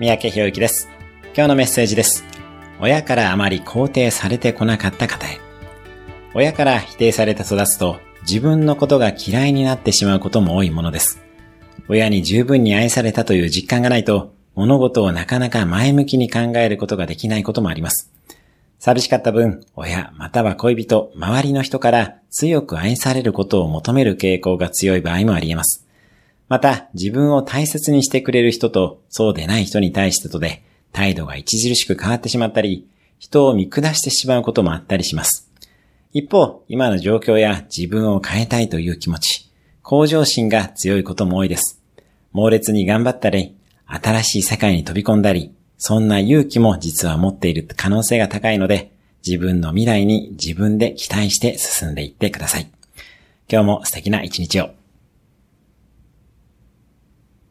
三宅博之です。今日のメッセージです。親からあまり肯定されてこなかった方へ。親から否定されて育つと自分のことが嫌いになってしまうことも多いものです。親に十分に愛されたという実感がないと物事をなかなか前向きに考えることができないこともあります。寂しかった分、親または恋人、周りの人から強く愛されることを求める傾向が強い場合もあり得ます。また、自分を大切にしてくれる人と、そうでない人に対してとで、態度が著しく変わってしまったり、人を見下してしまうこともあったりします。一方、今の状況や自分を変えたいという気持ち、向上心が強いことも多いです。猛烈に頑張ったり、新しい世界に飛び込んだり、そんな勇気も実は持っている可能性が高いので、自分の未来に自分で期待して進んでいってください。今日も素敵な一日を。